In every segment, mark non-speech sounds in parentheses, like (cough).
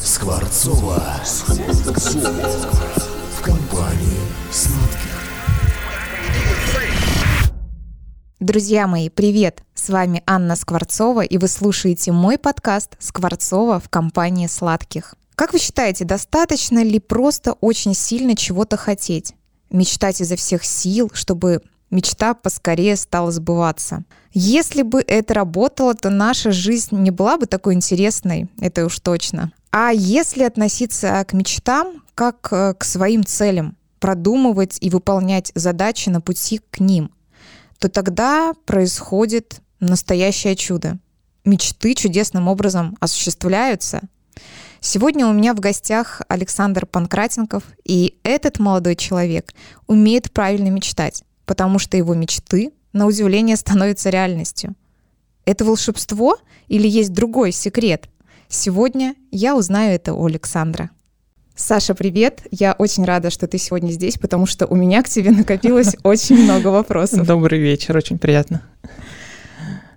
Скворцова. В компании сладких. Друзья мои, привет! С вами Анна Скворцова, и вы слушаете мой подкаст «Скворцова в компании сладких». Как вы считаете, достаточно ли просто очень сильно чего-то хотеть? Мечтать изо всех сил, чтобы мечта поскорее стала сбываться. Если бы это работало, то наша жизнь не была бы такой интересной, это уж точно. А если относиться к мечтам как э, к своим целям, продумывать и выполнять задачи на пути к ним, то тогда происходит настоящее чудо. Мечты чудесным образом осуществляются. Сегодня у меня в гостях Александр Панкратенков, и этот молодой человек умеет правильно мечтать потому что его мечты, на удивление, становятся реальностью. Это волшебство или есть другой секрет? Сегодня я узнаю это у Александра. Саша, привет! Я очень рада, что ты сегодня здесь, потому что у меня к тебе накопилось (laughs) очень много вопросов. Добрый вечер, очень приятно.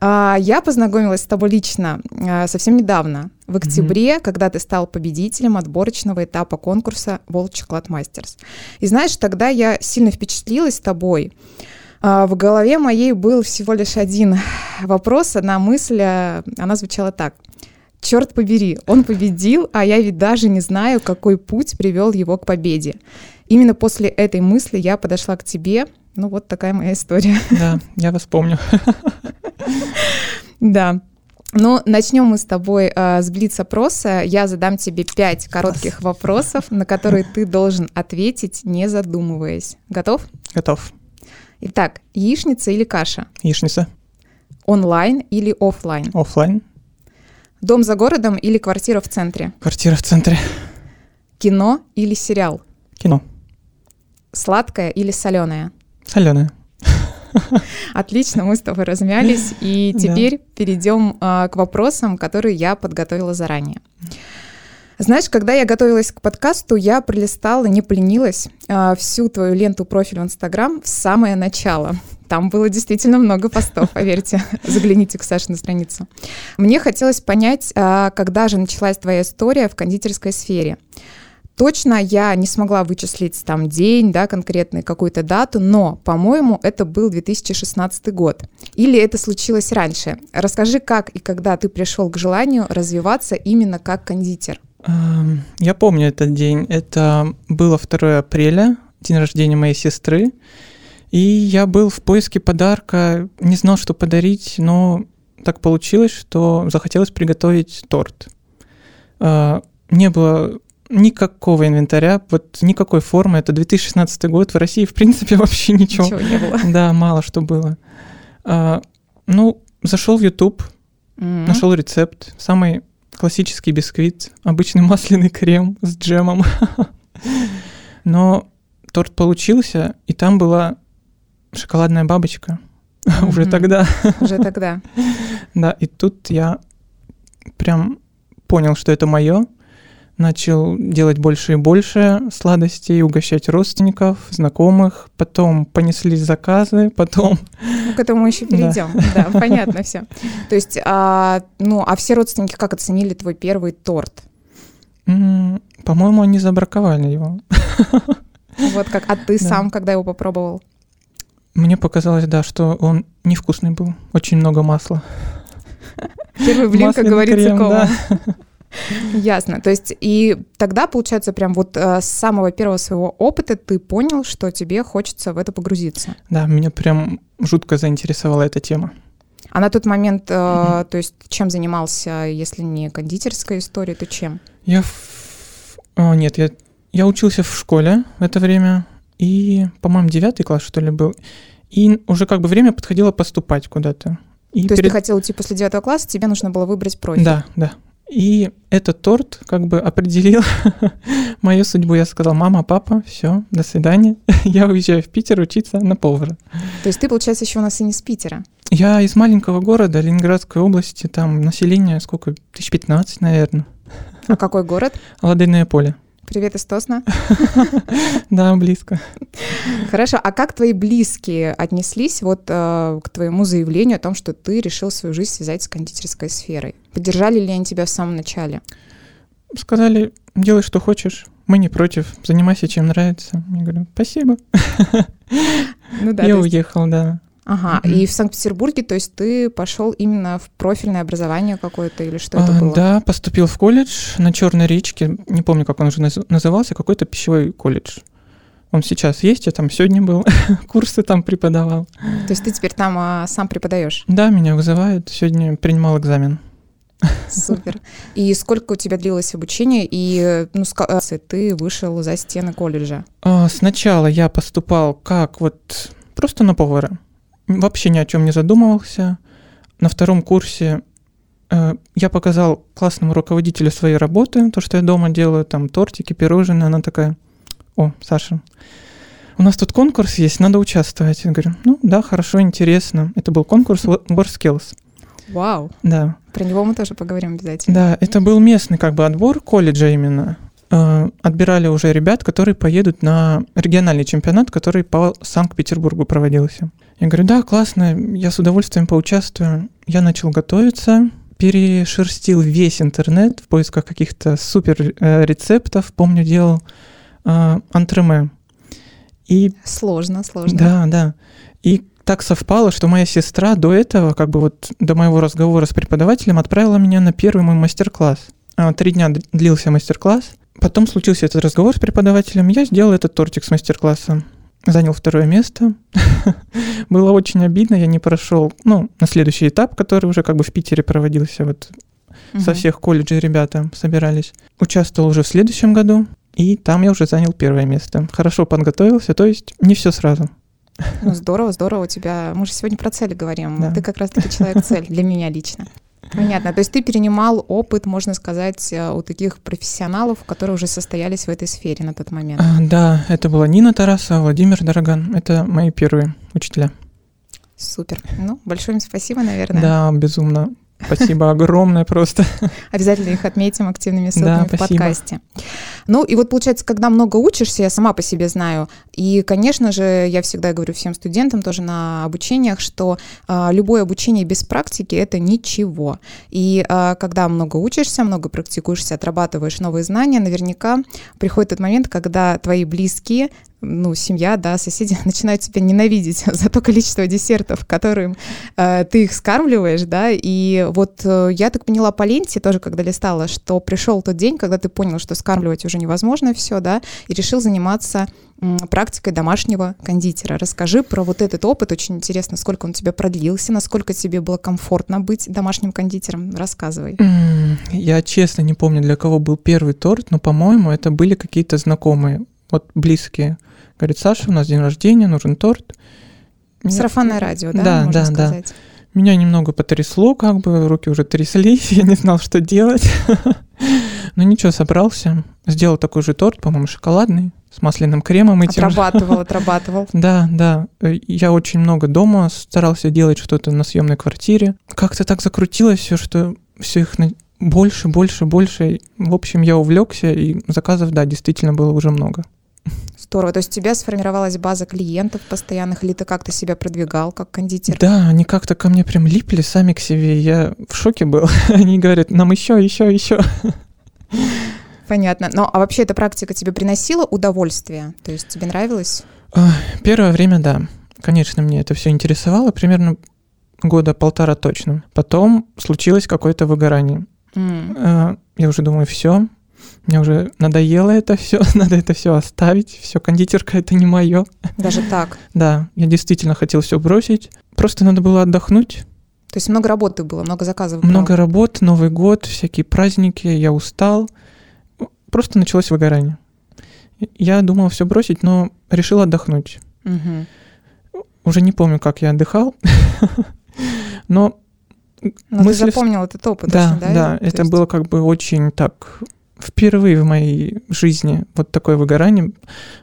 А, я познакомилась с тобой лично а, совсем недавно, в октябре, mm-hmm. когда ты стал победителем отборочного этапа конкурса World Chocolate Masters. И знаешь, тогда я сильно впечатлилась тобой. А, в голове моей был всего лишь один вопрос, одна мысль, она звучала так. Черт побери, он победил, а я ведь даже не знаю, какой путь привел его к победе. Именно после этой мысли я подошла к тебе. Ну вот такая моя история. (laughs) Да, я вас помню. (laughs) Да. Ну, начнем мы с тобой э, с блиц-опроса. Я задам тебе пять коротких Класс. вопросов, на которые ты должен ответить, не задумываясь. Готов? Готов. Итак, яичница или каша? Яичница. Онлайн или офлайн? Офлайн. Дом за городом или квартира в центре? Квартира в центре. Кино или сериал? Кино. Сладкое или соленое? Соленое. Отлично, мы с тобой размялись, и (laughs) теперь да. перейдем а, к вопросам, которые я подготовила заранее. Знаешь, когда я готовилась к подкасту, я пролистала, не поленилась, а, всю твою ленту профиль в Инстаграм в самое начало. Там было действительно много постов, (laughs) поверьте. Загляните к Саше на страницу. Мне хотелось понять, а, когда же началась твоя история в кондитерской сфере. Точно я не смогла вычислить там день, да, конкретный какую-то дату, но, по-моему, это был 2016 год. Или это случилось раньше. Расскажи, как и когда ты пришел к желанию развиваться именно как кондитер. Эм, я помню этот день. Это было 2 апреля, день рождения моей сестры. И я был в поиске подарка, не знал, что подарить, но так получилось, что захотелось приготовить торт. Э, не было никакого инвентаря, вот никакой формы. Это 2016 год. В России, в принципе, (laughs) вообще ничего. Ничего не было. Да, мало что было. А, ну, зашел в YouTube, mm-hmm. нашел рецепт. Самый классический бисквит, обычный масляный крем с джемом. (laughs) Но торт получился, и там была шоколадная бабочка. Mm-hmm. (laughs) Уже тогда. Уже тогда. Да, и тут я прям понял, что это мое начал делать больше и больше сладостей, угощать родственников, знакомых, потом понеслись заказы, (laughs) потом... Ну, к этому мы еще перейдем, да, да понятно все. То есть, а, ну, а все родственники как оценили твой первый торт? По-моему, они забраковали его. Вот как, а ты (laughs) да. сам, когда его попробовал? Мне показалось, да, что он невкусный был, очень много масла. Первый блин, как говорится, крем, да. (laughs) (laughs) Ясно. То есть и тогда, получается, прям вот э, с самого первого своего опыта ты понял, что тебе хочется в это погрузиться. Да, меня прям жутко заинтересовала эта тема. А на тот момент, э, mm-hmm. то есть чем занимался, если не кондитерская история, то чем? Я... В... О, нет, я, я учился в школе в это время, и, по-моему, девятый класс, что ли, был. И уже как бы время подходило поступать куда-то. И То перед... есть ты хотел уйти после девятого класса, тебе нужно было выбрать профиль? Да, да. И этот торт как бы определил (laughs) мою судьбу. Я сказал, мама, папа, все, до свидания. (laughs) я уезжаю в Питер учиться на повара. То есть ты, получается, еще у нас и не из Питера? Я из маленького города, Ленинградской области, там население сколько, тысяч пятнадцать, наверное. А какой город? Ладейное поле. Привет из Тосна. (laughs) Да, близко. Хорошо, а как твои близкие отнеслись вот э, к твоему заявлению о том, что ты решил свою жизнь связать с кондитерской сферой? Поддержали ли они тебя в самом начале? Сказали, делай, что хочешь. Мы не против. Занимайся, чем нравится. Я говорю, спасибо. Ну да. Я уехал, да. Ага, Мгм. и в Санкт-Петербурге, то есть ты пошел именно в профильное образование какое-то или что это А, было? Да, поступил в колледж на Черной речке. Не помню, как он уже наз- назывался. Какой-то пищевой колледж. Он сейчас есть, я там сегодня был. (laughs) Курсы там преподавал. То есть ты теперь там а, сам преподаешь? Да, меня вызывают. Сегодня принимал экзамен. Супер. И сколько у тебя длилось обучение, и ну, э, ты вышел за стены колледжа? А, Сначала я поступал как вот просто на повара. Вообще ни о чем не задумывался. На втором курсе э, я показал классному руководителю своей работы, то, что я дома делаю, там тортики, пирожные. Она такая, о, Саша, у нас тут конкурс есть, надо участвовать. Я говорю, ну да, хорошо, интересно. Это был конкурс Wo- WorldSkills. Вау, Да, про него мы тоже поговорим обязательно. да, это был местный как бы отбор колледжа именно. Э, Отбирали уже ребят, которые поедут на региональный чемпионат, который по Санкт-Петербургу проводился. Я говорю, да, классно, я с удовольствием поучаствую. Я начал готовиться, перешерстил весь интернет в поисках каких-то супер э, рецептов. Помню, делал э, антреме. И Сложно, сложно. да, да. И так совпало, что моя сестра до этого, как бы вот до моего разговора с преподавателем, отправила меня на первый мой мастер-класс. А, Три дня длился мастер-класс. Потом случился этот разговор с преподавателем. Я сделал этот тортик с мастер-класса. Занял второе место. (laughs) Было очень обидно, я не прошел, ну, на следующий этап, который уже как бы в Питере проводился, вот со Мгм. всех колледжей ребята собирались. Участвовал уже в следующем году, и там я уже занял первое место. Хорошо подготовился, то есть не все сразу. Ну, здорово, здорово у тебя. Мы же сегодня про цели говорим. Да. Ты как раз-таки человек-цель для меня лично. Понятно. То есть ты перенимал опыт, можно сказать, э, у таких профессионалов, которые уже состоялись в этой сфере на тот момент. А, Да, это была Нина Тарасова, Владимир Дороган. Это мои первые учителя. Супер. Ну, большое им спасибо, наверное. Да, безумно. Спасибо огромное просто. (laughs) Обязательно их отметим активными ссылками в спасибо. подкасте. Ну и вот получается, когда много учишься, я сама по себе знаю, и, конечно же, я всегда говорю всем студентам тоже на обучениях, что а, любое обучение без практики это ничего. И а, когда много учишься, много практикуешься, отрабатываешь новые знания, наверняка приходит тот момент, когда твои близкие ну, семья, да, соседи (laughs) начинают тебя ненавидеть (laughs) за то количество десертов, которым э, ты их скармливаешь, да, и вот э, я так поняла по ленте тоже, когда листала, что пришел тот день, когда ты понял, что скармливать уже невозможно все, да, и решил заниматься м, практикой домашнего кондитера. Расскажи про вот этот опыт, очень интересно, сколько он у тебя продлился, насколько тебе было комфортно быть домашним кондитером, рассказывай. Я честно не помню, для кого был первый торт, но, по-моему, это были какие-то знакомые, вот близкие. Говорит, Саша, у нас день рождения, нужен торт. Сарафанное радио, да, Да, да, да. сказать? Меня немного потрясло, как бы руки уже тряслись, (laughs) я не знал, что делать. (laughs) Но ничего, собрался. Сделал такой же торт, по-моему, шоколадный, с масляным кремом этим же. Отрабатывал, (laughs) отрабатывал. Да, да. Э, Я очень много дома старался делать что-то на съемной квартире. Как-то так закрутилось все, что все их больше, больше, больше. В общем, я увлекся, и заказов, да, действительно было уже много. Здорово. То есть у тебя сформировалась база клиентов постоянных, или ты как-то себя продвигал как кондитер? Да, они как-то ко мне прям липли сами к себе. Я в шоке был. (laughs) Они говорят, нам еще, еще, еще. Понятно. Ну, а вообще эта практика тебе приносила удовольствие? То есть тебе нравилось? Первое время, да. Конечно, мне это все интересовало, примерно года полтора точно. Потом случилось какое-то выгорание. Э, Я уже думаю, все, мне уже надоело это все, (laughs) надо это все оставить, все, кондитерка это не мое. Даже так. (laughs) Да, я действительно хотел все бросить. Просто надо было отдохнуть. То есть много работы было, много заказов было. Много работ, Новый год, всякие праздники, я устал. Просто началось выгорание. Я думал все бросить, но решил отдохнуть. Мгм. Уже не помню, как я отдыхал, (laughs) но Но ты мысли в- запомнил этот опыт Да, очень, да? да, То это есть- было как бы очень так впервые в моей жизни вот такое выгорание.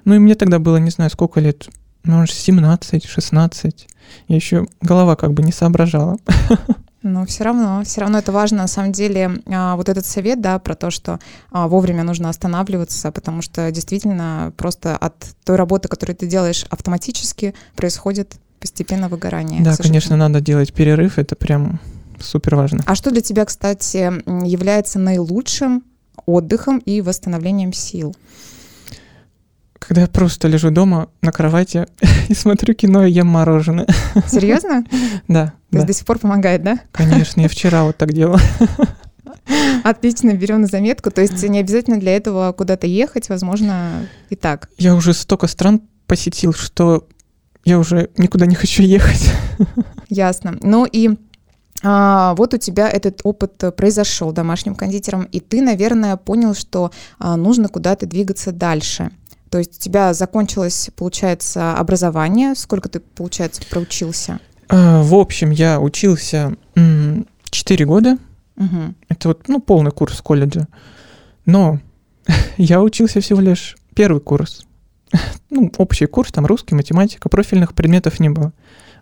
Ну и мне тогда было, не знаю, сколько лет, ну, может, 17, 16. Я еще голова как бы не соображала. (laughs) Но все равно, все равно это важно, на самом деле, а, вот этот совет, да, про то, что а, вовремя нужно останавливаться, потому что действительно просто от той работы, которую ты делаешь автоматически, происходит постепенно выгорание. Да, конечно, надо делать перерыв, это прям супер важно. А что для тебя, кстати, является наилучшим отдыхом и восстановлением сил? Когда я просто лежу дома на кровати (laughs) и смотрю кино и ем мороженое. (laughs) Серьезно? То Да, да, есть до сих пор помогает, да? конечно, я вчера вот так делала. (laughs) Отлично, берем на заметку. То есть не обязательно для этого куда-то ехать, возможно, и так. Я уже столько стран посетил, что я уже никуда не хочу ехать. Ясно. Ну и а, вот у тебя этот опыт э, произошел домашним кондитером, и ты, наверное, понял, что а, нужно куда-то двигаться дальше. То есть у тебя закончилось, получается, образование. Сколько ты, получается, проучился? А, В общем, я учился 4 года. Мгм. Это вот, ну, полный курс колледжа. Но (laughs) я учился всего лишь первый курс. (laughs) Ну, общий курс, там русский, математика, профильных предметов не было.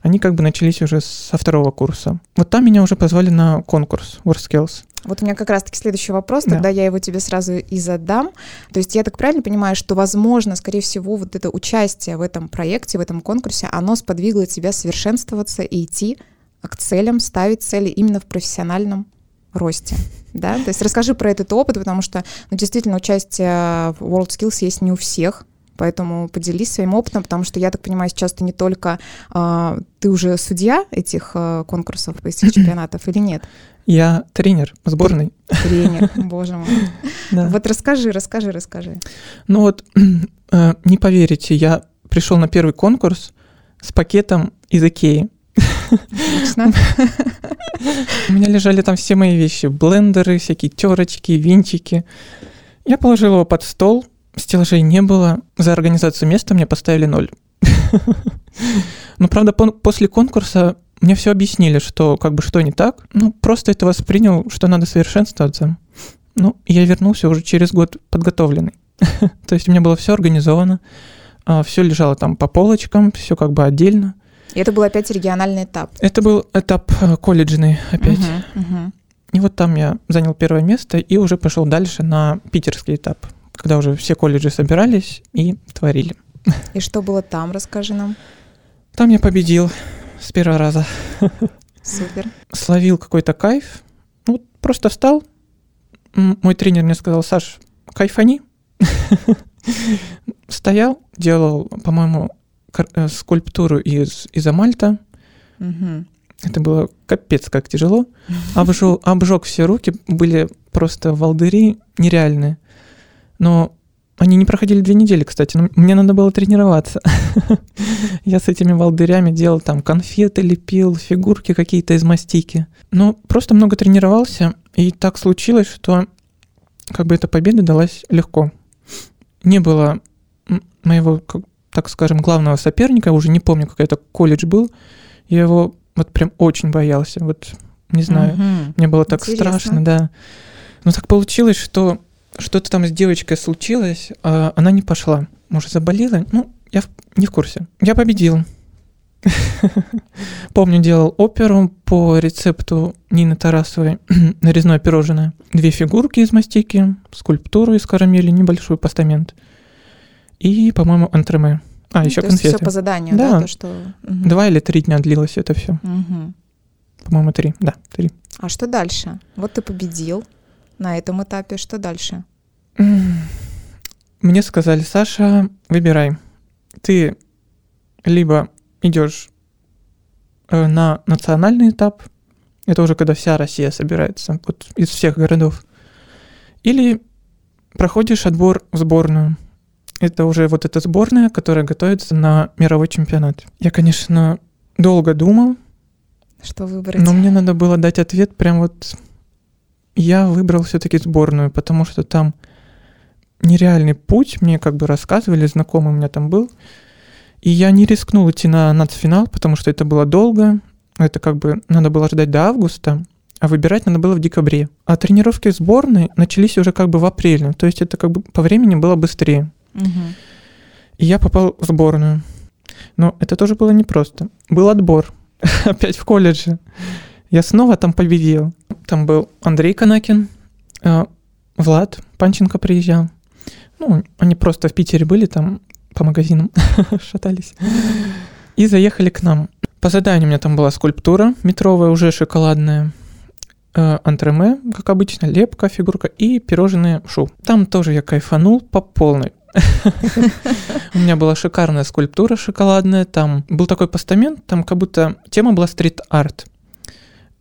Они как бы начались уже со второго курса. Вот там меня уже позвали на конкурс WorldSkills. Вот у меня как раз-таки следующий вопрос, Да. тогда я его тебе сразу и задам. То есть я так правильно понимаю, что, возможно, скорее всего, вот это участие в этом проекте, в этом конкурсе, оно сподвигло тебя совершенствоваться и идти к целям, ставить цели именно в профессиональном росте. (laughs) Да? То есть расскажи про этот опыт, потому что ну, действительно участие в WorldSkills есть не у всех. Поэтому поделись своим опытом, потому что я так понимаю, сейчас ты не только а, ты уже судья этих а, конкурсов, этих (laughs) чемпионатов или нет? Я тренер сборной. Тренер, (laughs) боже мой. Да. Вот расскажи, расскажи, расскажи. Ну вот, (clears throat) э, не поверите, я пришел на первый конкурс с пакетом из Икеи. Отлично. У меня лежали там все мои вещи. Блендеры, всякие терочки, винчики. Я положил его под стол. Стеллажей не было. За организацию места мне поставили ноль. (laughs) Но, правда, после конкурса мне все объяснили, что как бы что не так. Ну, просто это воспринял, что надо совершенствоваться. Ну, я вернулся уже через год подготовленный. (laughs) То есть у меня было все организовано, все лежало там по полочкам, все как бы отдельно. И это был опять региональный этап. Это был этап э, колледжный опять. Мгм, мгм. И вот там я занял первое место и уже пошел дальше на питерский этап, когда уже все колледжи собирались и творили. И что было там, расскажи нам. Там я победил с первого раза. Супер. Словил какой-то кайф. Ну, просто встал. Мой тренер мне сказал, Саш, кайфани. Стоял, делал, по-моему, э, скульптуру из изомальта. Это было капец как тяжело. Обжег, обжег все руки, были просто волдыри нереальные. Но они не проходили две недели, кстати. Но мне надо было тренироваться. (laughs) Я с этими волдырями делал там конфеты, лепил, фигурки какие-то из мастики. Но просто много тренировался, и так случилось, что как бы эта победа далась легко. Не было моего, так скажем, главного соперника, уже не помню, какой это колледж был. Я его вот прям очень боялся. Вот не знаю, мне было так страшно, да. Но так получилось, что что-то там с девочкой случилось, а она не пошла. Может, заболела? Ну, я в- не в курсе. Я победил. (laughs) Помню, делал оперу по рецепту Нины Тарасовой, (clears throat) нарезное пирожное. Две фигурки из мастики, скульптуру из карамели, небольшой постамент. И, по-моему, антреме. А, Ну, еще то конфеты. все по заданию, да? Да. то, что... Два или три дня длилось это все. По-моему, три. Да, три. А что дальше? Вот ты победил на этом этапе. Что дальше? Мне сказали, Саша, выбирай. Ты либо идешь э, на национальный этап, это уже когда вся Россия собирается, вот из всех городов, или проходишь отбор в сборную. Это уже вот эта сборная, которая готовится на мировой чемпионат. Я, конечно, долго думал, Что выбрать? но мне надо было дать ответ прям вот... Я выбрал все-таки сборную, потому что там нереальный путь, мне как бы рассказывали, знакомый у меня там был. И я не рискнул идти на нацфинал, потому что это было долго. Это как бы надо было ждать до августа, а выбирать надо было в декабре. А тренировки сборной начались уже как бы в апреле. То есть это как бы по времени было быстрее. Мгм. И я попал в сборную. Но это тоже было непросто. Был отбор. (laughs) Опять в колледже. Я снова там победил. Там был Андрей Канакин, э, Влад Панченко приезжал. Ну, они просто в Питере были, там по магазинам (laughs) шатались. И заехали к нам. По заданию у меня там была скульптура метровая, уже шоколадная. э, Антреме, как обычно, лепка, фигурка и пирожные шу. Там тоже я кайфанул по полной. (laughs) У меня была шикарная скульптура шоколадная, там был такой постамент, там как будто тема была стрит-арт.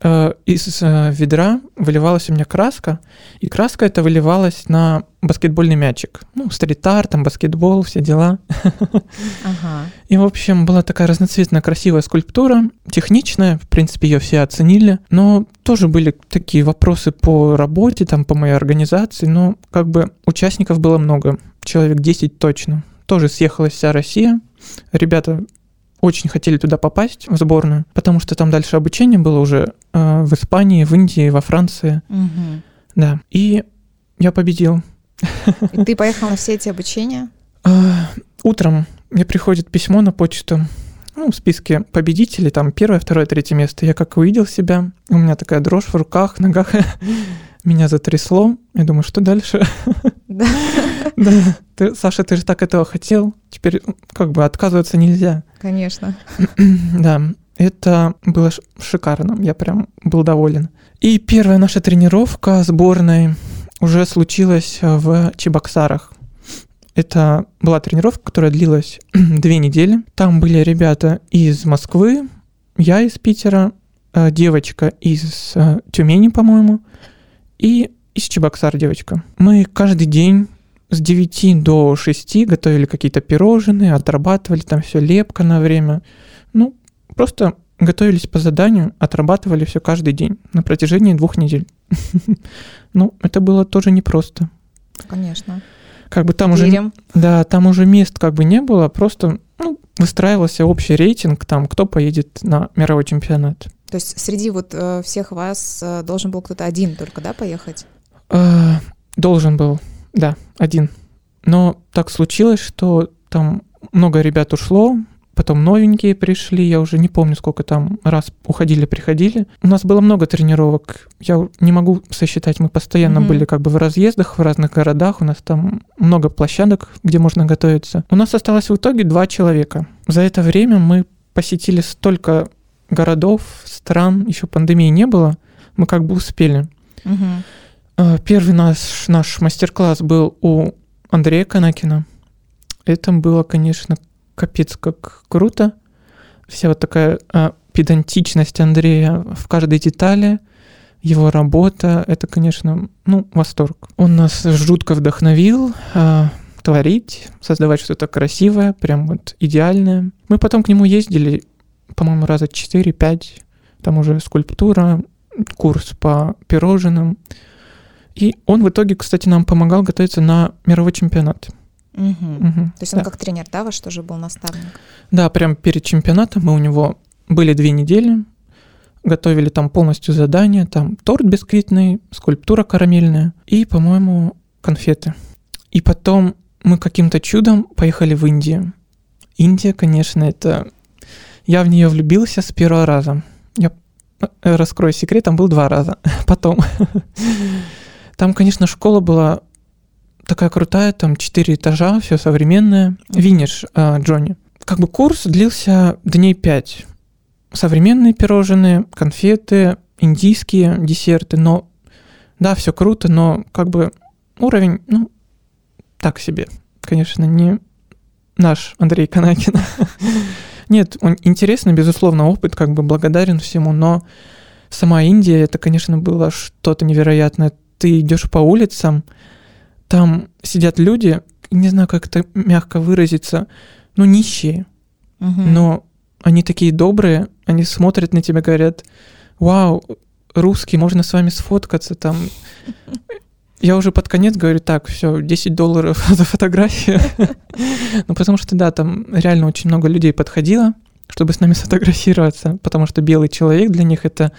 Э, Из э, ведра выливалась у меня краска, и краска эта выливалась на баскетбольный мячик. Ну, стрит-арт, там баскетбол, все дела. Ага. (laughs) И, в общем, была такая разноцветная красивая скульптура, техничная, в принципе, ее все оценили, но тоже были такие вопросы по работе, там, по моей организации, но как бы участников было много, человек 10 точно. Тоже съехалась вся Россия, ребята очень хотели туда попасть, в сборную, потому что там дальше обучение было уже э, в Испании, в Индии, во Франции, Мгм. да. И я победил. И ты поехал на все эти обучения? А, Утром мне приходит письмо на почту, ну, в списке победителей, там первое, второе, третье место. Я как увидел себя, у меня такая дрожь в руках, ногах, меня затрясло. Я думаю, что дальше? (laughs) Да. (laughs) Да, ты, Саша, ты же так этого хотел, теперь как бы отказываться нельзя. Конечно. (clears throat) Да, это было шикарно, я прям был доволен. И первая наша тренировка сборной уже случилась э, в Чебоксарах. Это была тренировка, которая длилась (clears throat) две недели. Там были ребята из Москвы, я из Питера, э, девочка из э, Тюмени, по-моему, и из Чебоксар девочка. Мы каждый день с 9 до 6 готовили какие-то пирожные, отрабатывали там все лепка на время. Ну, просто готовились по заданию, отрабатывали все каждый день на протяжении двух недель. (laughs) Ну, это было тоже непросто. Конечно. Как бы там уже, да, там уже мест как бы не было, просто ну, выстраивался общий рейтинг, там, кто поедет на мировой чемпионат. То есть среди вот э, всех вас э, должен был кто-то один только, да, поехать? А, Должен был, да, один. Но так случилось, что там много ребят ушло, потом новенькие пришли, я уже не помню, сколько там раз уходили, приходили. У нас было много тренировок, я не могу сосчитать, мы постоянно Мгм. были как бы в разъездах, в разных городах, у нас там много площадок, где можно готовиться. У нас осталось в итоге два человека. За это время мы посетили столько городов, стран, еще пандемии не было, мы как бы успели. Э, Первый наш, наш мастер-класс был у Андрея Канакина. Это было, конечно, капец как круто. Вся вот такая э, педантичность Андрея в каждой детали, его работа, это, конечно, ну, восторг. Он нас жутко вдохновил э, творить, создавать что-то красивое, прям вот идеальное. Мы потом к нему ездили, по-моему, раза 4-5. Там уже скульптура, курс по пирожным. И он в итоге, кстати, нам помогал готовиться на мировой чемпионат. Мгм. Мгм. То есть он Да. как тренер, да, ваш тоже был наставник? Да, прям перед чемпионатом мы у него были две недели, готовили там полностью задания, там торт бисквитный, скульптура карамельная и, по-моему, конфеты. И потом мы каким-то чудом поехали в Индию. Индия, конечно, это... Я в нее влюбился с первого раза. Я э, раскрою секрет, там был два раза. (laughs) Потом. Там, конечно, школа была такая крутая, там четыре этажа, все современное. Винишь, э, Джонни. Как бы курс длился дней пять. Современные пирожные, конфеты, индийские десерты, но да, все круто, но как бы уровень, ну, так себе. Конечно, не наш Андрей Канакин. (laughs) Нет, он интересно, безусловно, опыт, как бы благодарен всему, но сама Индия, это, конечно, было что-то невероятное. Ты идешь по улицам, там сидят люди, не знаю, как это мягко выразиться, ну, нищие, Мгм. но они такие добрые, они смотрят на тебя, говорят, вау, русский, можно с вами сфоткаться там. (laughs) Я уже под конец говорю, так, все, 10 долларов (laughs) за фотографию. Ну, потому что, да, там реально очень много людей подходило, чтобы с нами (laughs) сфотографироваться, потому что белый человек для них это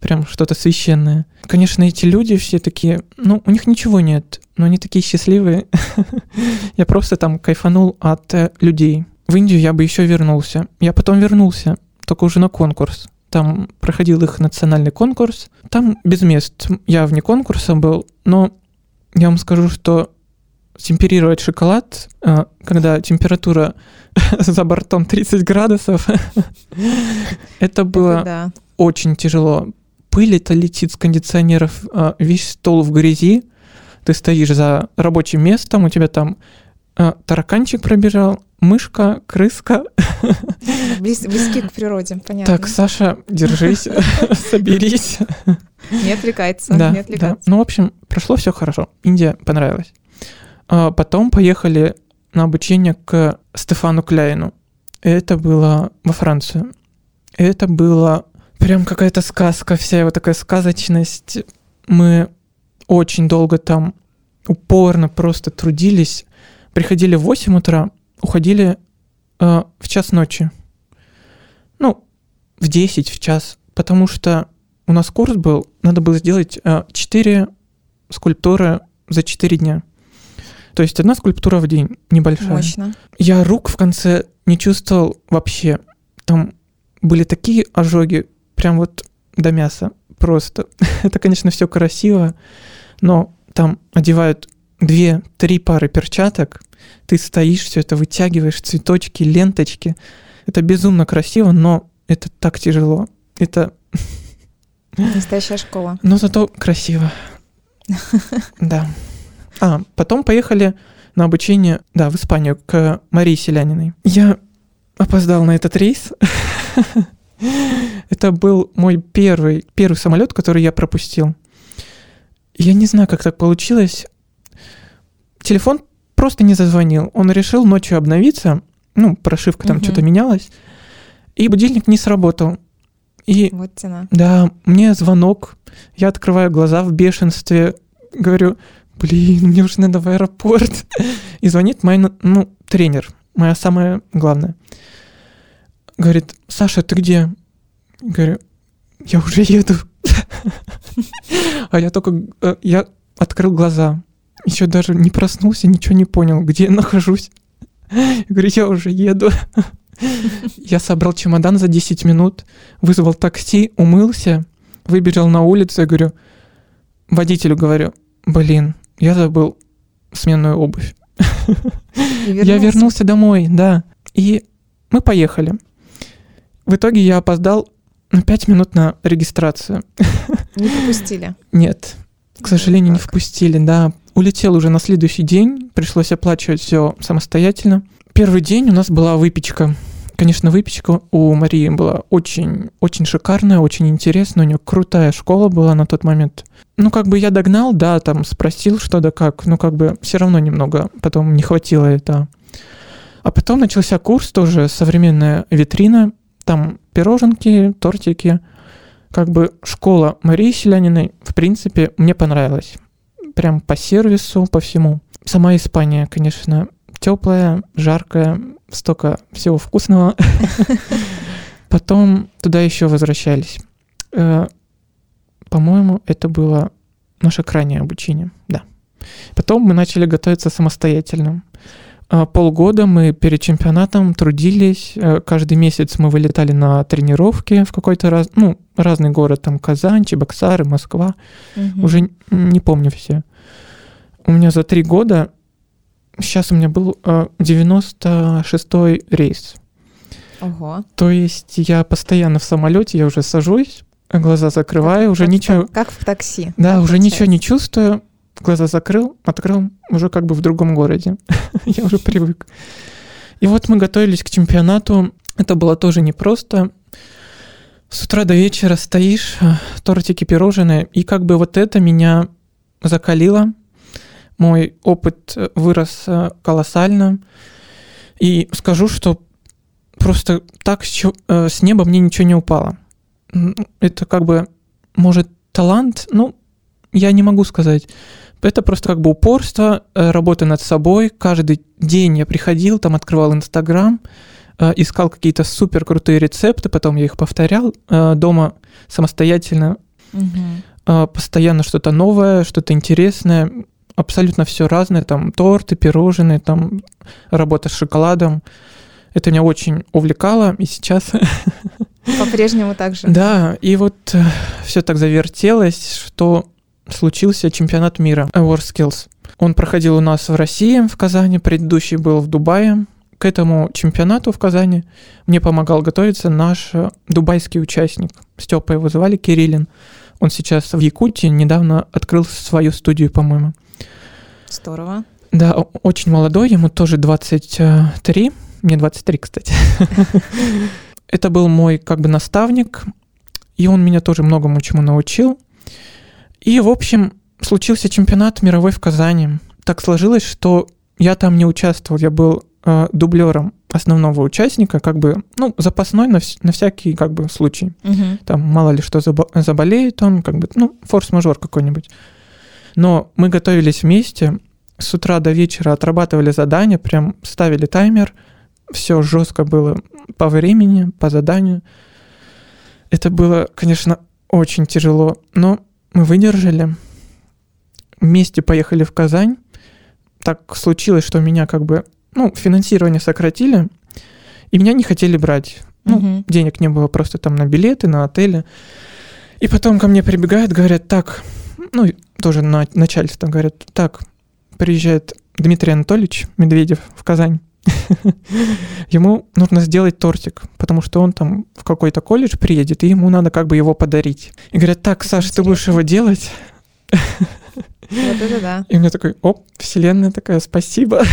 прям что-то священное. Конечно, эти люди все такие, ну, у них ничего нет, но они такие счастливые. (laughs) Я просто там кайфанул от э, людей. В Индию я бы еще вернулся. Я потом вернулся, только уже на конкурс. Там проходил их национальный конкурс. Там без мест. Я вне конкурса был, но я вам скажу, что темперировать шоколад, э, когда температура (laughs) за бортом 30 градусов, (laughs) это было очень тяжело. Пыль это летит с кондиционеров, а, весь стол в грязи. Ты стоишь за рабочим местом, у тебя там а, тараканчик пробежал, мышка, крыска. (laughs) Близ- близки к природе, понятно. Так, Саша, держись, (laughs) соберись. Не отвлекается, Да, не да. отвлекается. Ну, в общем, прошло все хорошо. Индия понравилась. А Потом поехали на обучение к Стефану Кляйну. Это было во Францию. Это было прям какая-то сказка, вся его такая сказочность. Мы очень долго там упорно просто трудились. Приходили в 8 утра, уходили э, в час ночи. Ну, в 10, в час. Потому что у нас курс был, надо было сделать 4 скульптуры за 4 дня. То есть одна скульптура в день, небольшая. Мощно. Я рук в конце не чувствовал вообще. Там были такие ожоги, прям вот до мяса. Просто. (laughs) Это, конечно, все красиво, но там одевают две-три пары перчаток, ты стоишь, все это вытягиваешь, цветочки, ленточки. Это безумно красиво, но это так тяжело. Это, Настоящая школа. но зато красиво. (laughs) Да. А, потом поехали на обучение, да, в Испанию, к Марии Селяниной. Я опоздал на этот рейс. (laughs) Это был мой первый, первый самолет, который я пропустил. Я не знаю, как так получилось. Телефон просто не зазвонил. Он решил ночью обновиться. Ну, прошивка там Мгм. что-то менялась. И будильник не сработал. И Вот тена. да, мне звонок, я открываю глаза в бешенстве, говорю, блин, мне уже надо в аэропорт. (laughs) И звонит мой, ну, тренер, моя самая главная. Говорит, Саша, ты где? Говорю, я уже еду. (laughs) А я только, э, я открыл глаза, еще даже не проснулся, ничего не понял, где я нахожусь. Я говорю, я уже еду. Я собрал чемодан за 10 минут, вызвал такси, умылся, выбежал на улицу и говорю, водителю говорю, блин, я забыл сменную обувь. Я вернулся домой, да. И мы поехали. В итоге я опоздал на 5 минут на регистрацию. Не пропустили. Нет, к Ну, сожалению, не впустили, да. Улетел уже на следующий день, пришлось оплачивать все самостоятельно. Первый день у нас была выпечка. Конечно, выпечка у Марии была очень, очень шикарная, очень интересная. У нее крутая школа была на тот момент. Ну, как бы я догнал, да, там спросил, что да как. Ну, как бы все равно немного потом не хватило это. А потом начался курс тоже современная витрина. Там пироженки, тортики. Как бы школа Марии Селяниной, в принципе, мне понравилась. Прям по сервису, по всему. Сама Испания, конечно, теплая, жаркая, столько всего вкусного. (laughs) Потом туда еще возвращались. Э, По-моему, это было наше крайнее обучение, да. Потом мы начали готовиться самостоятельно. А, Полгода мы перед чемпионатом трудились. э, Каждый месяц мы вылетали на тренировки в какой-то раз, ну, разный город, там Казань, Чебоксары, Москва. Мгм. Уже не помню все. У меня за три года, сейчас у меня был э, 96-й рейс. Ого. То есть я постоянно в самолете, я уже сажусь, глаза закрываю, уже Как ничего, Как в такси. да, уже ничего получается. не чувствую, глаза закрыл, открыл, уже как бы в другом городе. (laughs) я уже привык. И вот мы готовились к чемпионату. Это было тоже непросто. С утра до вечера стоишь, э, тортики, пирожные, и как бы вот это меня закалило. Мой опыт э, вырос э, колоссально. И скажу, что просто так с, э, неба мне ничего не упало. Это как бы, может, талант, ну, я не могу сказать. Это просто как бы упорство, э, работа над собой. Каждый день я приходил, там открывал Инстаграм, э, искал какие-то супер крутые рецепты, потом я их повторял э, дома самостоятельно, э, постоянно что-то новое, что-то интересное, абсолютно все разное, там торты, пирожные, там работа с шоколадом. Это меня очень увлекало, и сейчас... (laughs) По-прежнему так же. Да, и вот все так завертелось, что случился чемпионат мира WorldSkills. Он проходил у нас в России, в Казани, предыдущий был в Дубае. К этому чемпионату в Казани мне помогал готовиться наш э, дубайский участник. Степа его звали, Кириллин. Он сейчас в Якутии, недавно открыл свою студию, по-моему. Здорово. Да, очень молодой, ему тоже 23. Мне 23, кстати. (laughs) Это был мой как бы наставник, и он меня тоже многому чему научил. И, в общем, случился чемпионат мировой в Казани. Так сложилось, что я там не участвовал, я был э, дублером основного участника, как бы, ну, запасной на, вс- на всякий, как бы, случай. Мгм. Там мало ли что забо- заболеет он, как бы, ну, форс-мажор какой-нибудь. Но мы готовились вместе, с утра до вечера отрабатывали задания, прям ставили таймер, все жестко было по времени, по заданию. Это было, конечно, очень тяжело, но мы выдержали. Вместе поехали в Казань. Так случилось, что меня как бы, ну, финансирование сократили, и меня не хотели брать. Ну, Мгм. денег не было просто там на билеты, на отели. И потом ко мне прибегают, говорят, так, ну, тоже на, начальство говорят, так, приезжает Дмитрий Анатольевич Медведев в Казань. (laughs) Ему нужно сделать тортик, потому что он там в какой-то колледж приедет, и ему надо как бы его подарить. И говорят, так, Как Саш, ты будешь его делать? Вот это да. И у меня такой, оп, вселенная такая, спасибо. (laughs)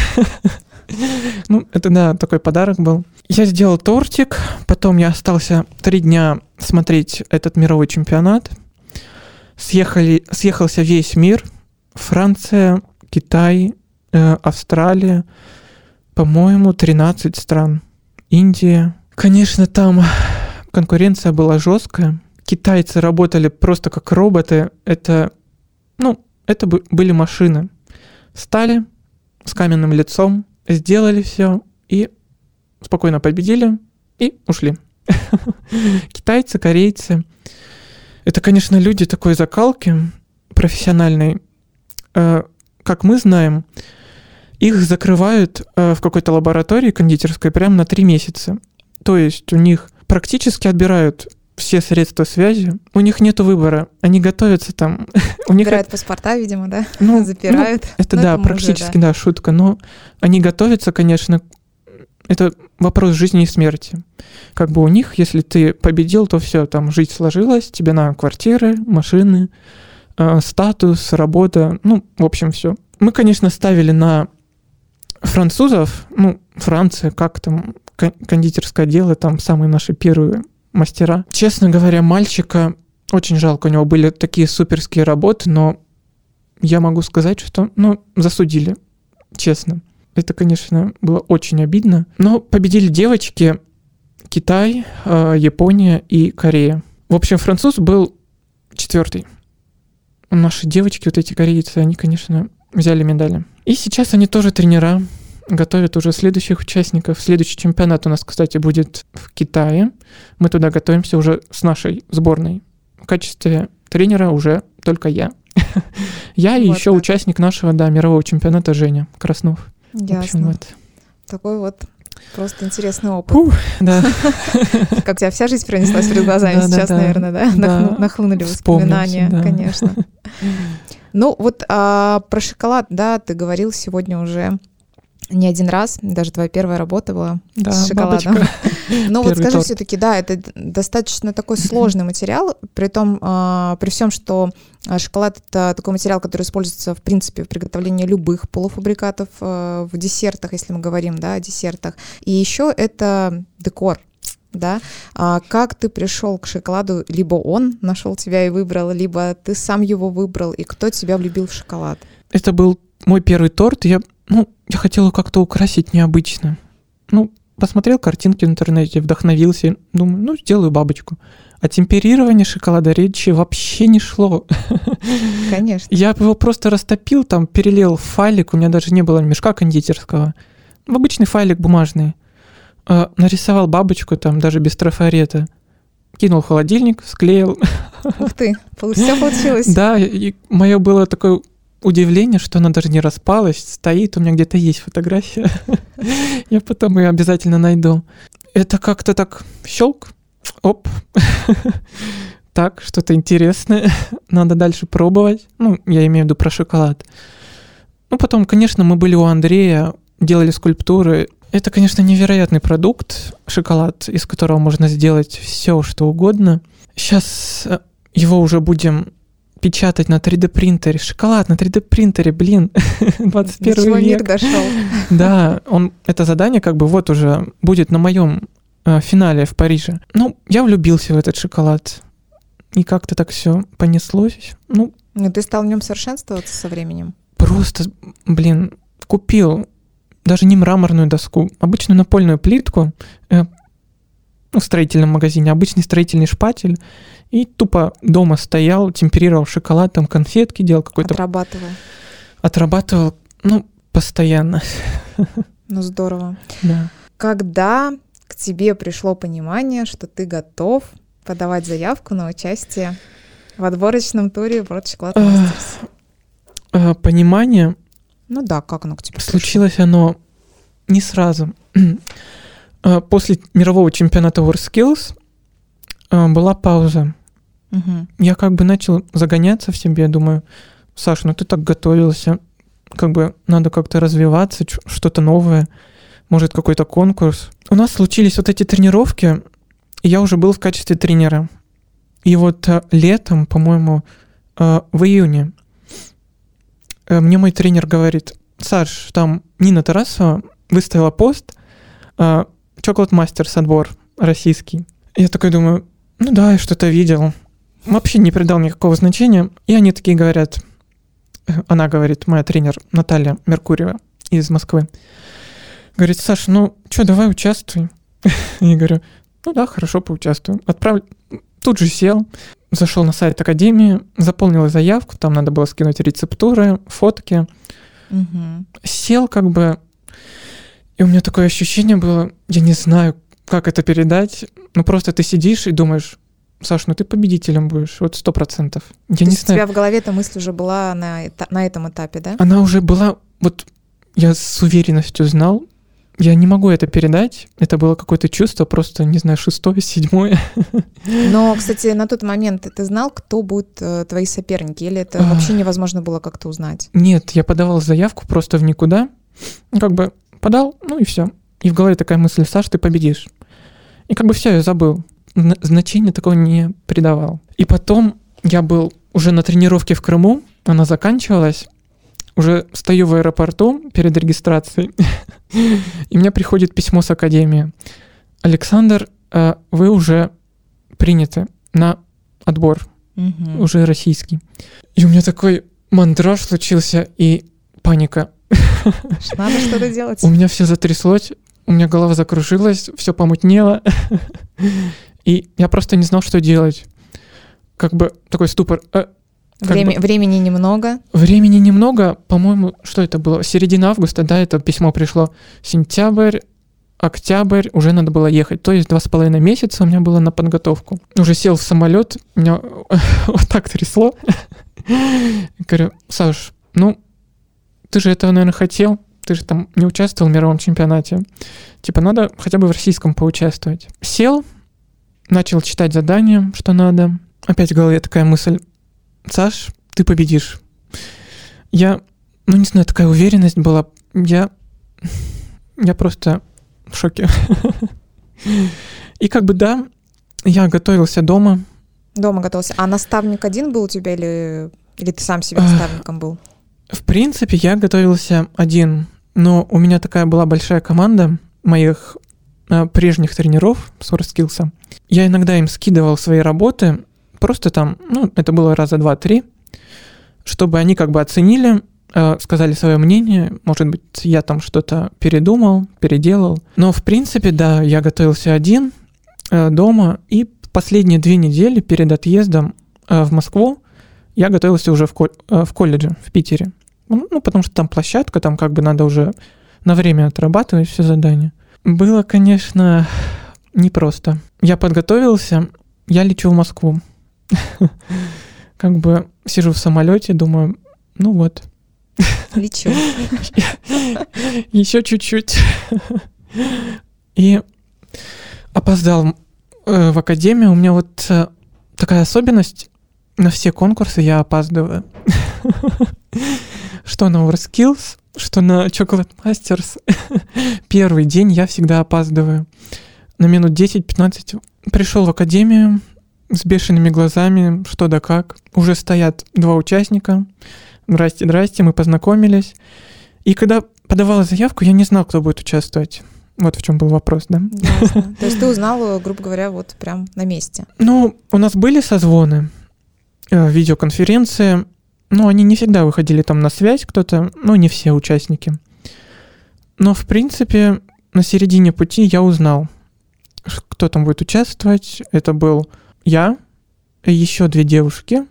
Ну, это, да, такой подарок был. Я сделал тортик, потом я остался три дня смотреть этот мировой чемпионат. Съехали, съехался весь мир. Франция, Китай, э, Австралия, по-моему, 13 стран. Индия. Конечно, там конкуренция была жесткая. Китайцы работали просто как роботы. Это, ну, это бы- были машины. Встали с каменным лицом, сделали все и спокойно победили и ушли. (laughs) Китайцы, корейцы. Это, конечно, люди такой закалки профессиональной. Э, Как мы знаем, их закрывают э, в какой-то лаборатории кондитерской прямо на три месяца. То есть у них практически отбирают все средства связи. У них нет выбора. Они готовятся там. (laughs) У них Убирают паспорта, видимо, да? ну, (laughs) Запирают. это Ну, да, это мы уже, практически да. шутка, но они готовятся, конечно, это вопрос жизни и смерти. Как бы у них, если ты победил, то все, там жизнь сложилась, тебе на квартиры, машины, э, статус, работа, ну, в общем, все. Мы, конечно, ставили на французов, ну, Франция, как там, кон- кондитерское дело, там самые наши первые мастера. Честно говоря, мальчика очень жалко, у него были такие суперские работы, но я могу сказать, что, ну, засудили, честно. Это, конечно, было очень обидно. Но победили девочки Китай, э, Япония и Корея. В общем, француз был четвертый. Наши девочки, вот эти корейцы, они, конечно, взяли медали. И сейчас они тоже тренера, готовят уже следующих участников. Следующий чемпионат у нас, кстати, будет в Китае. Мы туда готовимся уже с нашей сборной. В качестве тренера уже только я. (laughs) Я и еще участник нашего, да, мирового чемпионата Женя Краснов. Ясно. Такой вот просто интересный опыт. Да. (laughs) Как тебя вся жизнь пронеслась перед глазами Да, сейчас, да. наверное, да? Нахлынули воспоминания, да. конечно. (laughs) Ну вот а, про шоколад, да, ты говорил сегодня уже не один раз, даже твоя первая работа была Да, с шоколадом. (laughs) Ну вот скажи все-таки, да, это достаточно такой сложный материал, при том, а, при всем, что а, шоколад это такой материал, который используется в принципе в приготовлении любых полуфабрикатов а, в десертах, если мы говорим, да, о десертах. И еще это декор. Да, а как ты пришел к шоколаду? Либо он нашел тебя и выбрал, либо ты сам его выбрал, и кто тебя влюбил в шоколад? Это был мой первый торт. Я, ну, я хотел его как-то украсить необычно. Ну, посмотрел картинки в интернете, вдохновился. Думаю, ну, сделаю бабочку. А темперирование шоколада речи вообще не шло. (laughs) Конечно. Я его просто растопил, там перелил в файлик, у меня даже не было мешка кондитерского. В обычный файлик бумажный. А, нарисовал бабочку там даже без трафарета. Кинул в холодильник, склеил. Ух ты, все (laughs) получилось. Да, и мое было такое удивление, что она даже не распалась, стоит, у меня где-то есть фотография. (laughs) Я потом ее обязательно найду. Это как-то так щелк, оп. (laughs) Так, что-то интересное. Надо дальше пробовать. Ну, я имею в виду про шоколад. Ну, потом, конечно, мы были у Андрея, делали скульптуры. Это, конечно, невероятный продукт, шоколад, из которого можно сделать все, что угодно. Сейчас его уже будем печатать на 3D принтере. Шоколад на 3D принтере, блин, 21 До чего век. мир дошел. (laughs) Да, он, это задание как бы вот уже будет на моем э, финале в Париже. Ну, я влюбился в этот шоколад. И как-то так все понеслось. Ну, Ну, ты стал в нем совершенствоваться со временем. просто, блин, купил даже не мраморную доску, обычную напольную плитку э, ну, в строительном магазине, обычный строительный шпатель, и тупо дома стоял, темперировал шоколад, там конфетки делал, какой-то Отрабатывал. отрабатывал, ну, постоянно, Ну, здорово. да. Когда к тебе пришло понимание, что ты готов подавать заявку на участие в отборочном туре World Chocolate Ах. Masters? Э, понимание Ну да, как оно к тебе пришло? случилось оно не сразу. Э, После мирового чемпионата WorldSkills э, была пауза. Мгм. Я как бы начал загоняться в себе, думаю, Саша, ну ты так готовился, как бы надо как-то развиваться, что-то новое, может какой-то конкурс. У нас случились вот эти тренировки, и я уже был в качестве тренера. И вот э, летом, по-моему, в июне, э, мне мой тренер говорит, Саш, там Нина Тарасова выставила пост Chocolate Masters отбор российский. Я такой думаю, ну да, я что-то видел. Вообще не придал никакого значения. И они такие говорят, э, она говорит, моя тренер Наталья Меркурьева из Москвы, говорит, Саш, ну что, давай участвуй. (laughs) Я говорю, ну да, хорошо, поучаствую. Отправлю. Тут же сел, зашел на сайт Академии, заполнил заявку, там надо было скинуть рецептуры, фотки. Мгм. Сел как бы, и у меня такое ощущение было, я не знаю, как это передать, ну просто ты сидишь и думаешь, Саш, ну ты победителем будешь, вот сто процентов. Я То не есть у знаю, тебя в голове эта мысль уже была на, эта- на этом этапе, да? она уже была, вот я с уверенностью знал, я не могу это передать, это было какое-то чувство, просто, не знаю, шестое, седьмое. (laughs) Но, кстати, на тот момент ты знал, кто будут э, твои соперники, или это Ах. вообще невозможно было как-то узнать? Нет, я подавал заявку просто в никуда. Как бы подал, ну и все. И в голове такая мысль, Саш, ты победишь. И как бы все, я забыл. Зна- Значения такого не придавал. И потом я был уже на тренировке в Крыму, она заканчивалась. Уже стою в аэропорту перед регистрацией, (laughs) и мне приходит письмо с академии. Александр, э, вы уже приняты на отбор уже российский. И у меня такой мандраж случился и паника. Надо что-то делать. У меня все затряслось, у меня голова закружилась, все помутнело. И я просто не знал, что делать. Как бы такой ступор. Э, как Время- бы- Времени немного. Времени немного, по-моему, что это было? Середина августа, да, это письмо пришло. Сентябрь, октябрь, уже надо было ехать. То есть два с половиной месяца у меня было на подготовку. Уже сел в самолет, меня (laughs) вот так трясло. Говорю, Саш, ну, ты же этого, наверное, хотел. Ты же там не участвовал в мировом чемпионате. Типа, надо хотя бы в российском поучаствовать. Сел, начал читать задания, что надо. Опять в голове такая мысль. Саш, ты победишь. Я, ну не знаю, такая уверенность была. Я, я просто в шоке. И как бы да, я готовился дома. Дома готовился. А наставник один был у тебя или, или ты сам себе наставником был? В принципе, я готовился один, но у меня такая была большая команда моих э, прежних тренеров с. Я иногда им скидывал свои работы, просто там, ну, это было раза два-три, чтобы они как бы оценили, э, сказали свое мнение, может быть, я там что-то передумал, переделал. Но, в принципе, да, я готовился один э, дома, и последние две недели перед отъездом э, в Москву я готовился уже в, кол- э, в колледже в Питере. Ну, ну, потому что там площадка, там как бы надо уже на время отрабатывать все задания. Было, конечно, непросто. Я подготовился, я лечу в Москву. (laughs) Как бы сижу в самолете, думаю, ну вот, (laughs) Лечу. (laughs) Еще чуть-чуть. И опоздал э, в академию. У меня вот э, такая особенность. На все конкурсы я опаздываю. (laughs) Что на WorldSkills, что на Chocolate Masters. (laughs) Первый день я всегда опаздываю. На минут 10-15 пришел в академию с бешеными глазами, что да как. Уже стоят два участника. Здрасте, здрасте, мы познакомились. И когда подавала заявку, я не знал, кто будет участвовать. Вот в чем был вопрос, да? Ясно. То есть ты узнал, грубо говоря, вот прям на месте. Ну, у нас были созвоны, э, видеоконференции, но они не всегда выходили там на связь кто-то, ну, не все участники. Но, в принципе, на середине пути я узнал, кто там будет участвовать. Это был я, еще две девушки,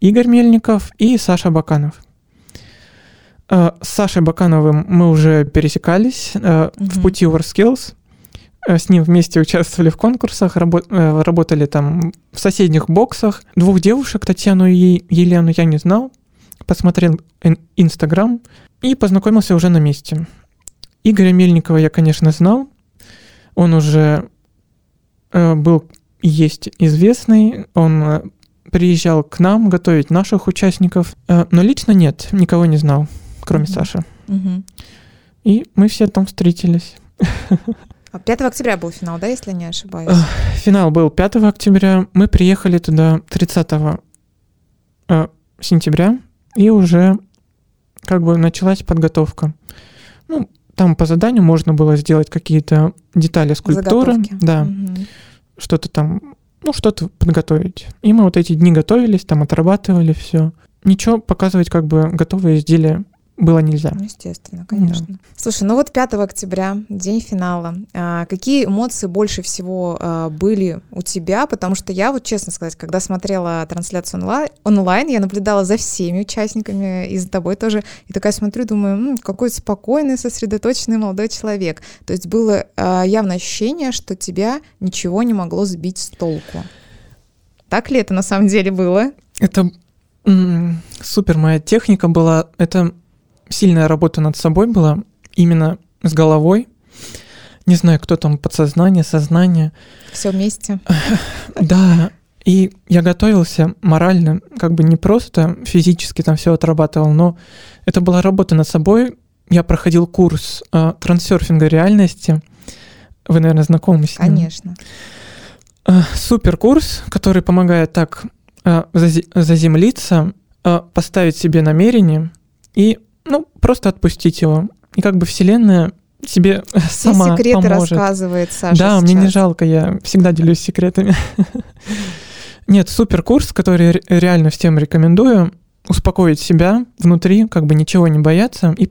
Игорь Мельников и Саша Баканов. Э, С Сашей Бакановым мы уже пересекались э, в пути WorldSkills. Э, С ним вместе участвовали в конкурсах, рабо- э, работали там в соседних боксах. Двух девушек, Татьяну и Елену, я не знал. Посмотрел ин- Инстаграм и познакомился уже на месте. Игоря Мельникова я, конечно, знал. Он уже э, был и есть известный. Он приезжал к нам готовить наших участников. Но лично нет, никого не знал, кроме Мгм. Саши. Мгм. И мы все там встретились. (laughs) А 5 октября был финал, да, если не ошибаюсь? Финал был 5 октября. Мы приехали туда 30 э, сентября, и уже как бы началась подготовка. Ну, там по заданию можно было сделать какие-то детали скульптуры, Заготовки. да, Мгм. что-то там, ну, что-то подготовить. И мы вот эти дни готовились, там отрабатывали все. Ничего показывать как бы готовые изделия было нельзя. Ну, естественно, конечно. Слушай, ну вот 5 октября, день финала. А, какие эмоции больше всего а, были у тебя? Потому что я, вот честно сказать, когда смотрела трансляцию онлайн, онлайн я наблюдала за всеми участниками и за тобой тоже. И такая смотрю, думаю, «М, какой спокойный, сосредоточенный молодой человек. То есть было а, явное ощущение, что тебя ничего не могло сбить с толку. Так ли это на самом деле было? Это супер моя техника была. Это сильная работа над собой была, именно с головой. Не знаю, кто там, подсознание, сознание. Все вместе. (laughs) Да, и я готовился морально, как бы не просто физически там все отрабатывал, но это была работа над собой. Я проходил курс э, трансерфинга реальности. Вы, наверное, знакомы с ним. Конечно. Э, Супер курс, который помогает так э, зази- заземлиться, э, поставить себе намерение и, ну, просто отпустить его. И как бы Вселенная себе (laughs) Все сама секреты поможет. рассказывает Саша да, мне не сейчас. жалко, я всегда делюсь секретами. (laughs) Нет, супер курс, который ре- реально всем рекомендую. Успокоить себя внутри, как бы ничего не бояться и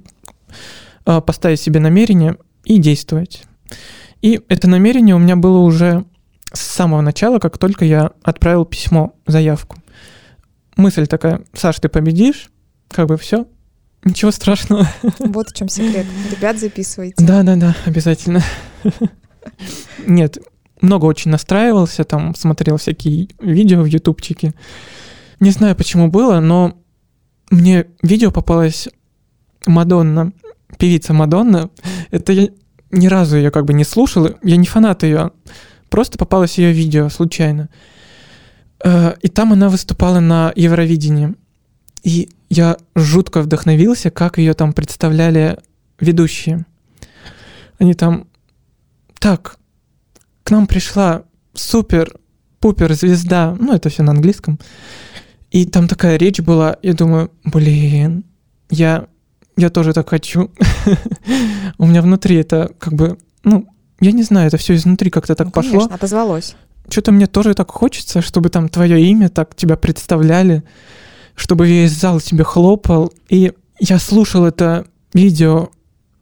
э, поставить себе намерение и действовать. И это намерение у меня было уже с самого начала, как только я отправил письмо, заявку. Мысль такая, Саш, ты победишь, как бы все, ничего страшного. (laughs) Вот в чем секрет. Ребят, записывайте. Да, да, да, обязательно. (laughs) Нет, много очень настраивался, там смотрел всякие видео в ютубчике. Не знаю, почему было, но мне видео попалось Мадонна, певица Мадонна. Это я ни разу ее как бы не слушал, я не фанат ее, просто попалось ее видео случайно. Э, И там она выступала на Евровидении. И я жутко вдохновился, как ее там представляли ведущие. Они там, так, к нам пришла супер-пупер звезда, ну это все на английском. И там такая речь была, я думаю, блин, я, я тоже так хочу. (laughs) У меня внутри это как бы, ну, я не знаю, это все изнутри как-то так Ну, пошло. конечно, отозвалось. Что-то мне тоже так хочется, чтобы там твое имя так тебя представляли, чтобы весь зал тебе хлопал. И я слушал это видео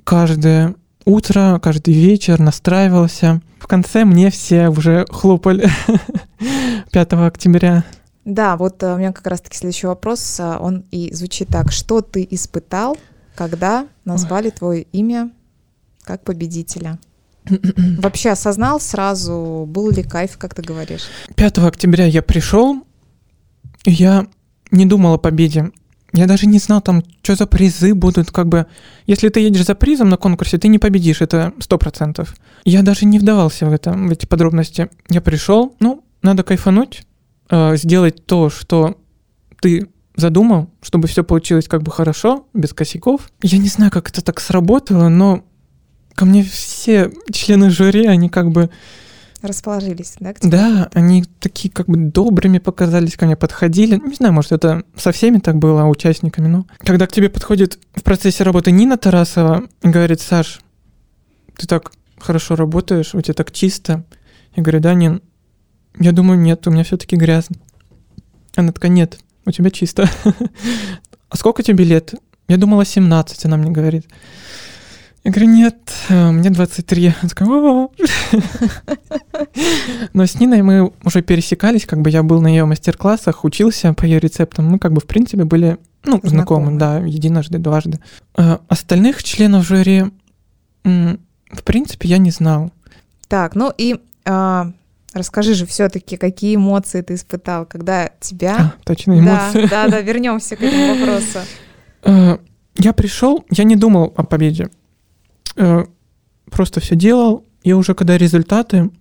каждое утро, каждый вечер, настраивался. В конце мне все уже хлопали (laughs) 5 октября. Да, вот э, у меня как раз-таки следующий вопрос, э, он и звучит так. Что ты испытал, когда назвали твое имя как победителя? (clears throat) Вообще осознал сразу, был ли кайф, как ты говоришь? 5 октября я пришел, и я не думал о победе. Я даже не знал там, что за призы будут, как бы... Если ты едешь за призом на конкурсе, ты не победишь, это сто процентов. Я даже не вдавался в это, в эти подробности. Я пришел, ну, надо кайфануть, э, сделать то, что ты задумал, чтобы все получилось как бы хорошо, без косяков. Я не знаю, как это так сработало, но ко мне все члены жюри, они как бы Расположились, да? да, они такие как бы добрыми показались, ко мне подходили. Не знаю, может, это со всеми так было, участниками, но... Когда к тебе подходит в процессе работы Нина Тарасова и говорит, Саш, ты так хорошо работаешь, у тебя так чисто. Я говорю, да, Нин, я думаю, нет, у меня все-таки грязно. Она такая, нет, у тебя чисто. (laughs) А сколько тебе лет? Я думала 17, она мне говорит. Я говорю, нет, э, мне 23. Она такая. Но с Ниной мы уже пересекались, как бы я был на ее мастер-классах, учился по ее рецептам. Мы как бы в принципе были, ну, знакомы, да, единожды, дважды. Э, Остальных членов жюри, в принципе, я не знал. Так, ну и а, расскажи же все-таки, какие эмоции ты испытал, когда тебя... А, точно, Да, эмоции. да, да, вернемся к этому вопросу. Э, Я пришел, я не думал о победе. Э, Просто все делал. И уже когда результаты,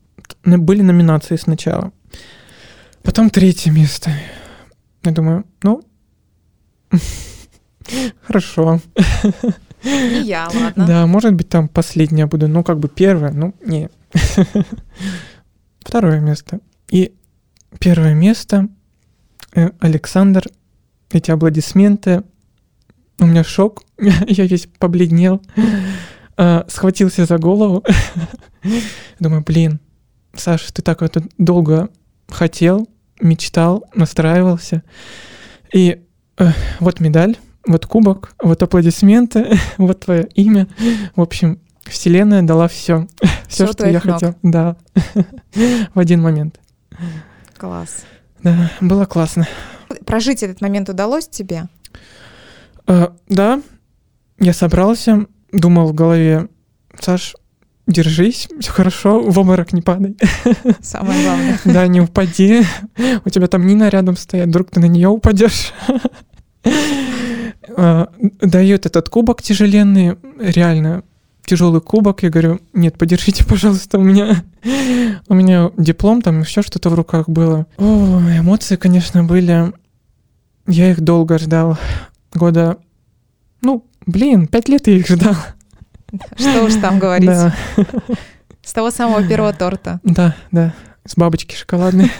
были номинации сначала. Потом третье место. Я думаю, ну, (laughs) хорошо. И я, ладно. Да, может быть, там последнее буду. Ну, как бы первое, ну, не. (laughs) Второе место. И первое место. э, Александр. Эти аплодисменты. У меня шок. (laughs) Я весь побледнел. Э, Схватился за голову. (laughs) Думаю, блин, Саша, ты так это долго хотел, мечтал, настраивался. И э, вот медаль, вот кубок, вот аплодисменты, (laughs) вот твое имя. В общем, Вселенная дала все. (laughs) Все, что я ног. хотел. Да. В один момент. Класс. Да, было классно. Прожить этот момент удалось тебе? Э, Да, я собрался, думал в голове, Саш, держись, все хорошо, в обморок не падай. (laughs) Самое главное. Да, не упади. У тебя там Нина рядом стоит, вдруг ты на нее упадешь. (laughs) А, Дает этот кубок тяжеленный, реально тяжелый кубок. Я говорю, нет, подержите, (laughs) пожалуйста, у меня, у меня диплом, там еще что-то в руках было. О, эмоции, конечно, были. Я их долго ждал. Года, блин, пять лет я их ждал. Что уж там говорить. Да, С того самого первого торта. да, да. С бабочки шоколадной.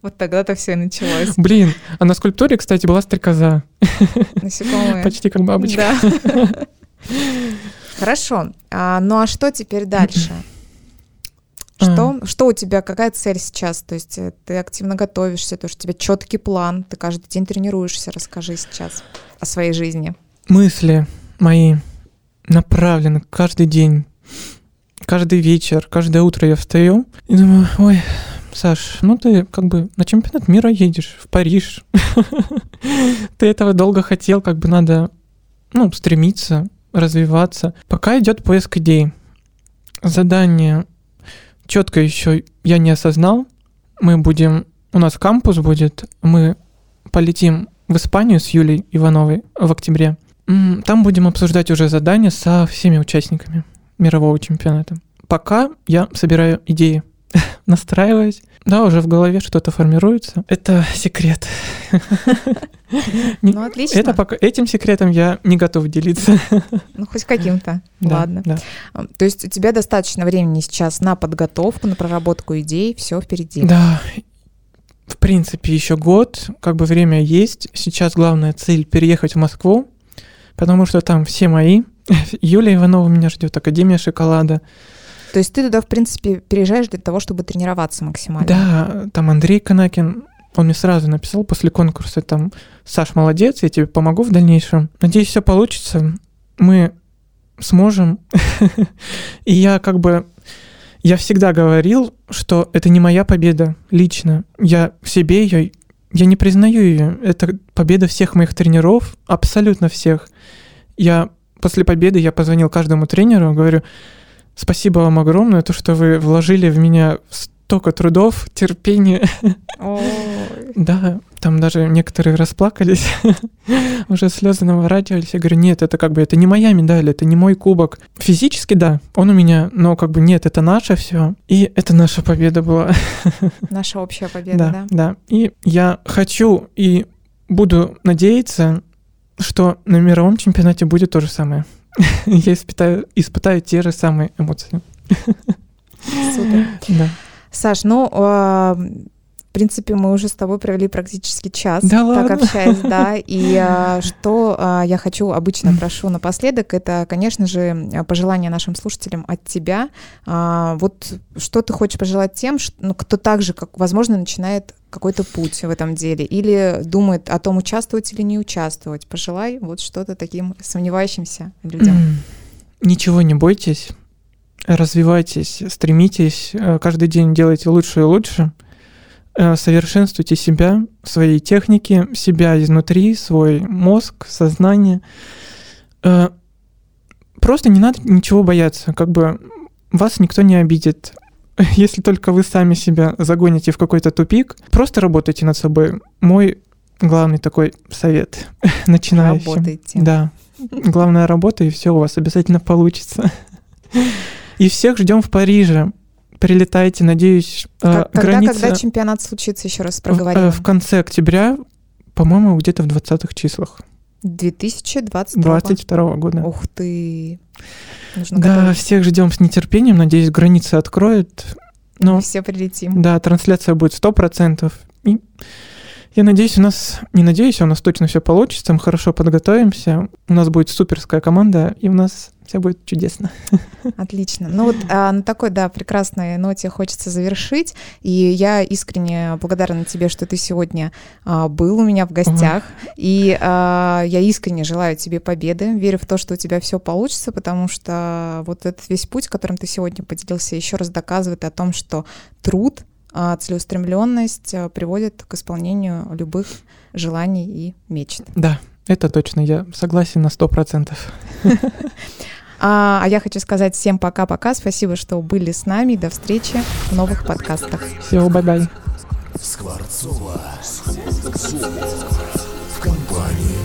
Вот тогда-то все и началось. Блин, а на скульптуре, кстати, была стрекоза. Насекомые. Почти как бабочка. Да. Хорошо. А, ну а что теперь дальше? Что, что у тебя, какая цель сейчас? То есть э, ты активно готовишься, то, что у тебя четкий план, ты каждый день тренируешься. Расскажи сейчас о своей жизни. Мысли мои направлены каждый день, каждый вечер, каждое утро я встаю и думаю, ой, Саш, ну ты как бы на чемпионат мира едешь, в Париж. (laughs) Ты этого долго хотел, как бы надо, ну, стремиться, развиваться. Пока идет поиск идей. Задание четко еще я не осознал. Мы будем, у нас кампус будет, мы полетим в Испанию с Юлей Ивановой в октябре. Там будем обсуждать уже задания со всеми участниками мирового чемпионата. Пока я собираю идеи, (laughs) настраиваюсь. Да, уже в голове что-то формируется. Это секрет. (laughs) Ну, отлично. Это пока этим секретом я не готов делиться. (laughs) Ну, хоть каким-то. Да, Ладно. да. То есть у тебя достаточно времени сейчас на подготовку, на проработку идей, все впереди. Да, в принципе, еще год, как бы время есть. Сейчас главная цель переехать в Москву, потому что там все мои. (laughs) Юлия Иванова меня ждет, Академия шоколада. То есть ты туда, в принципе, переезжаешь для того, чтобы тренироваться максимально. Да, там Андрей Канакин, он мне сразу написал после конкурса, там, Саш, молодец, я тебе помогу в дальнейшем. Надеюсь, все получится. Мы сможем. (laughs) И я как бы, я всегда говорил, что это не моя победа лично. Я в себе ее, я не признаю ее. Это победа всех моих тренеров, абсолютно всех. Я после победы я позвонил каждому тренеру, говорю, спасибо вам огромное, то, что вы вложили в меня столько трудов, терпения. Да, там даже некоторые расплакались, (laughs) уже слезы наворачивались. Я говорю, нет, это как бы, это не моя медаль, это не мой кубок. Физически, да, он у меня, но как бы нет, это наше все. И это наша победа была. (laughs) Наша общая победа, Да, да? да. И я хочу и буду надеяться, что на мировом чемпионате будет то же самое. (laughs) Я испытаю, испытаю те же самые эмоции. Супер. Да. Саш, ну, а, в принципе, мы уже с тобой провели практически час, Да так ладно? общаясь, да. (laughs) И а, что а, я хочу, обычно прошу напоследок, это, конечно же, пожелание нашим слушателям от тебя. Вот что ты хочешь пожелать тем, ну, кто также, как, возможно, начинает какой-то путь в этом деле или думает о том, участвовать или не участвовать. Пожелай вот что-то таким сомневающимся людям. Ничего не бойтесь, развивайтесь, стремитесь, э, каждый день делайте лучше и лучше, э, совершенствуйте себя, свои техники, себя изнутри, свой мозг, сознание. Э, Просто не надо ничего бояться, как бы вас никто не обидит. (laughs) Если только вы сами себя загоните в какой-то тупик, просто работайте над собой. Мой главный такой совет (laughs) начинающим. Работайте. Да. Главная работа, и все у вас обязательно получится. (laughs) И всех ждем в Париже. Прилетайте, надеюсь, э, Как- когда, граница когда чемпионат случится, еще раз в, проговорим. э, в конце октября, по-моему, где-то в 20-х числах 2022 22 года. Ух ты. Нужно Да, готовиться. всех ждем с нетерпением. Надеюсь, границы откроют. Но Все прилетим. да, трансляция будет 100%. И я надеюсь, у нас, не надеюсь, а у нас точно все получится. Мы хорошо подготовимся. У нас будет суперская команда, и у нас все будет чудесно. Отлично. Ну вот а, на такой, да, прекрасной ноте хочется завершить. И я искренне благодарна тебе, что ты сегодня а, был у меня в гостях. И а, я искренне желаю тебе победы. Верю в то, что у тебя все получится, потому что вот этот весь путь, которым ты сегодня поделился, еще раз доказывает о том, что труд, а, целеустремленность а, приводит к исполнению любых желаний и мечт. Да, это точно, я согласен на 100%. (laughs) А, а я хочу сказать всем пока-пока. Спасибо, что были с нами. До встречи в новых подкастах. Все, bye-bye. Скворцова. В компании